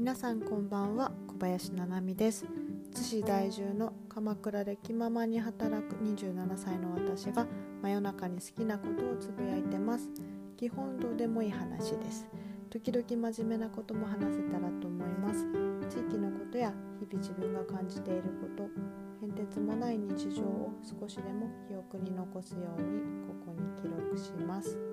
皆さんこんばんは小林七海です。津市在住の鎌倉で気ままに働く27歳の私が真夜中に好きなことをつぶやいてます。基本どうでもいい話です。時々真面目なことも話せたらと思います。地域のことや日々自分が感じていること変哲もない日常を少しでも記憶に残すようにここに記録します。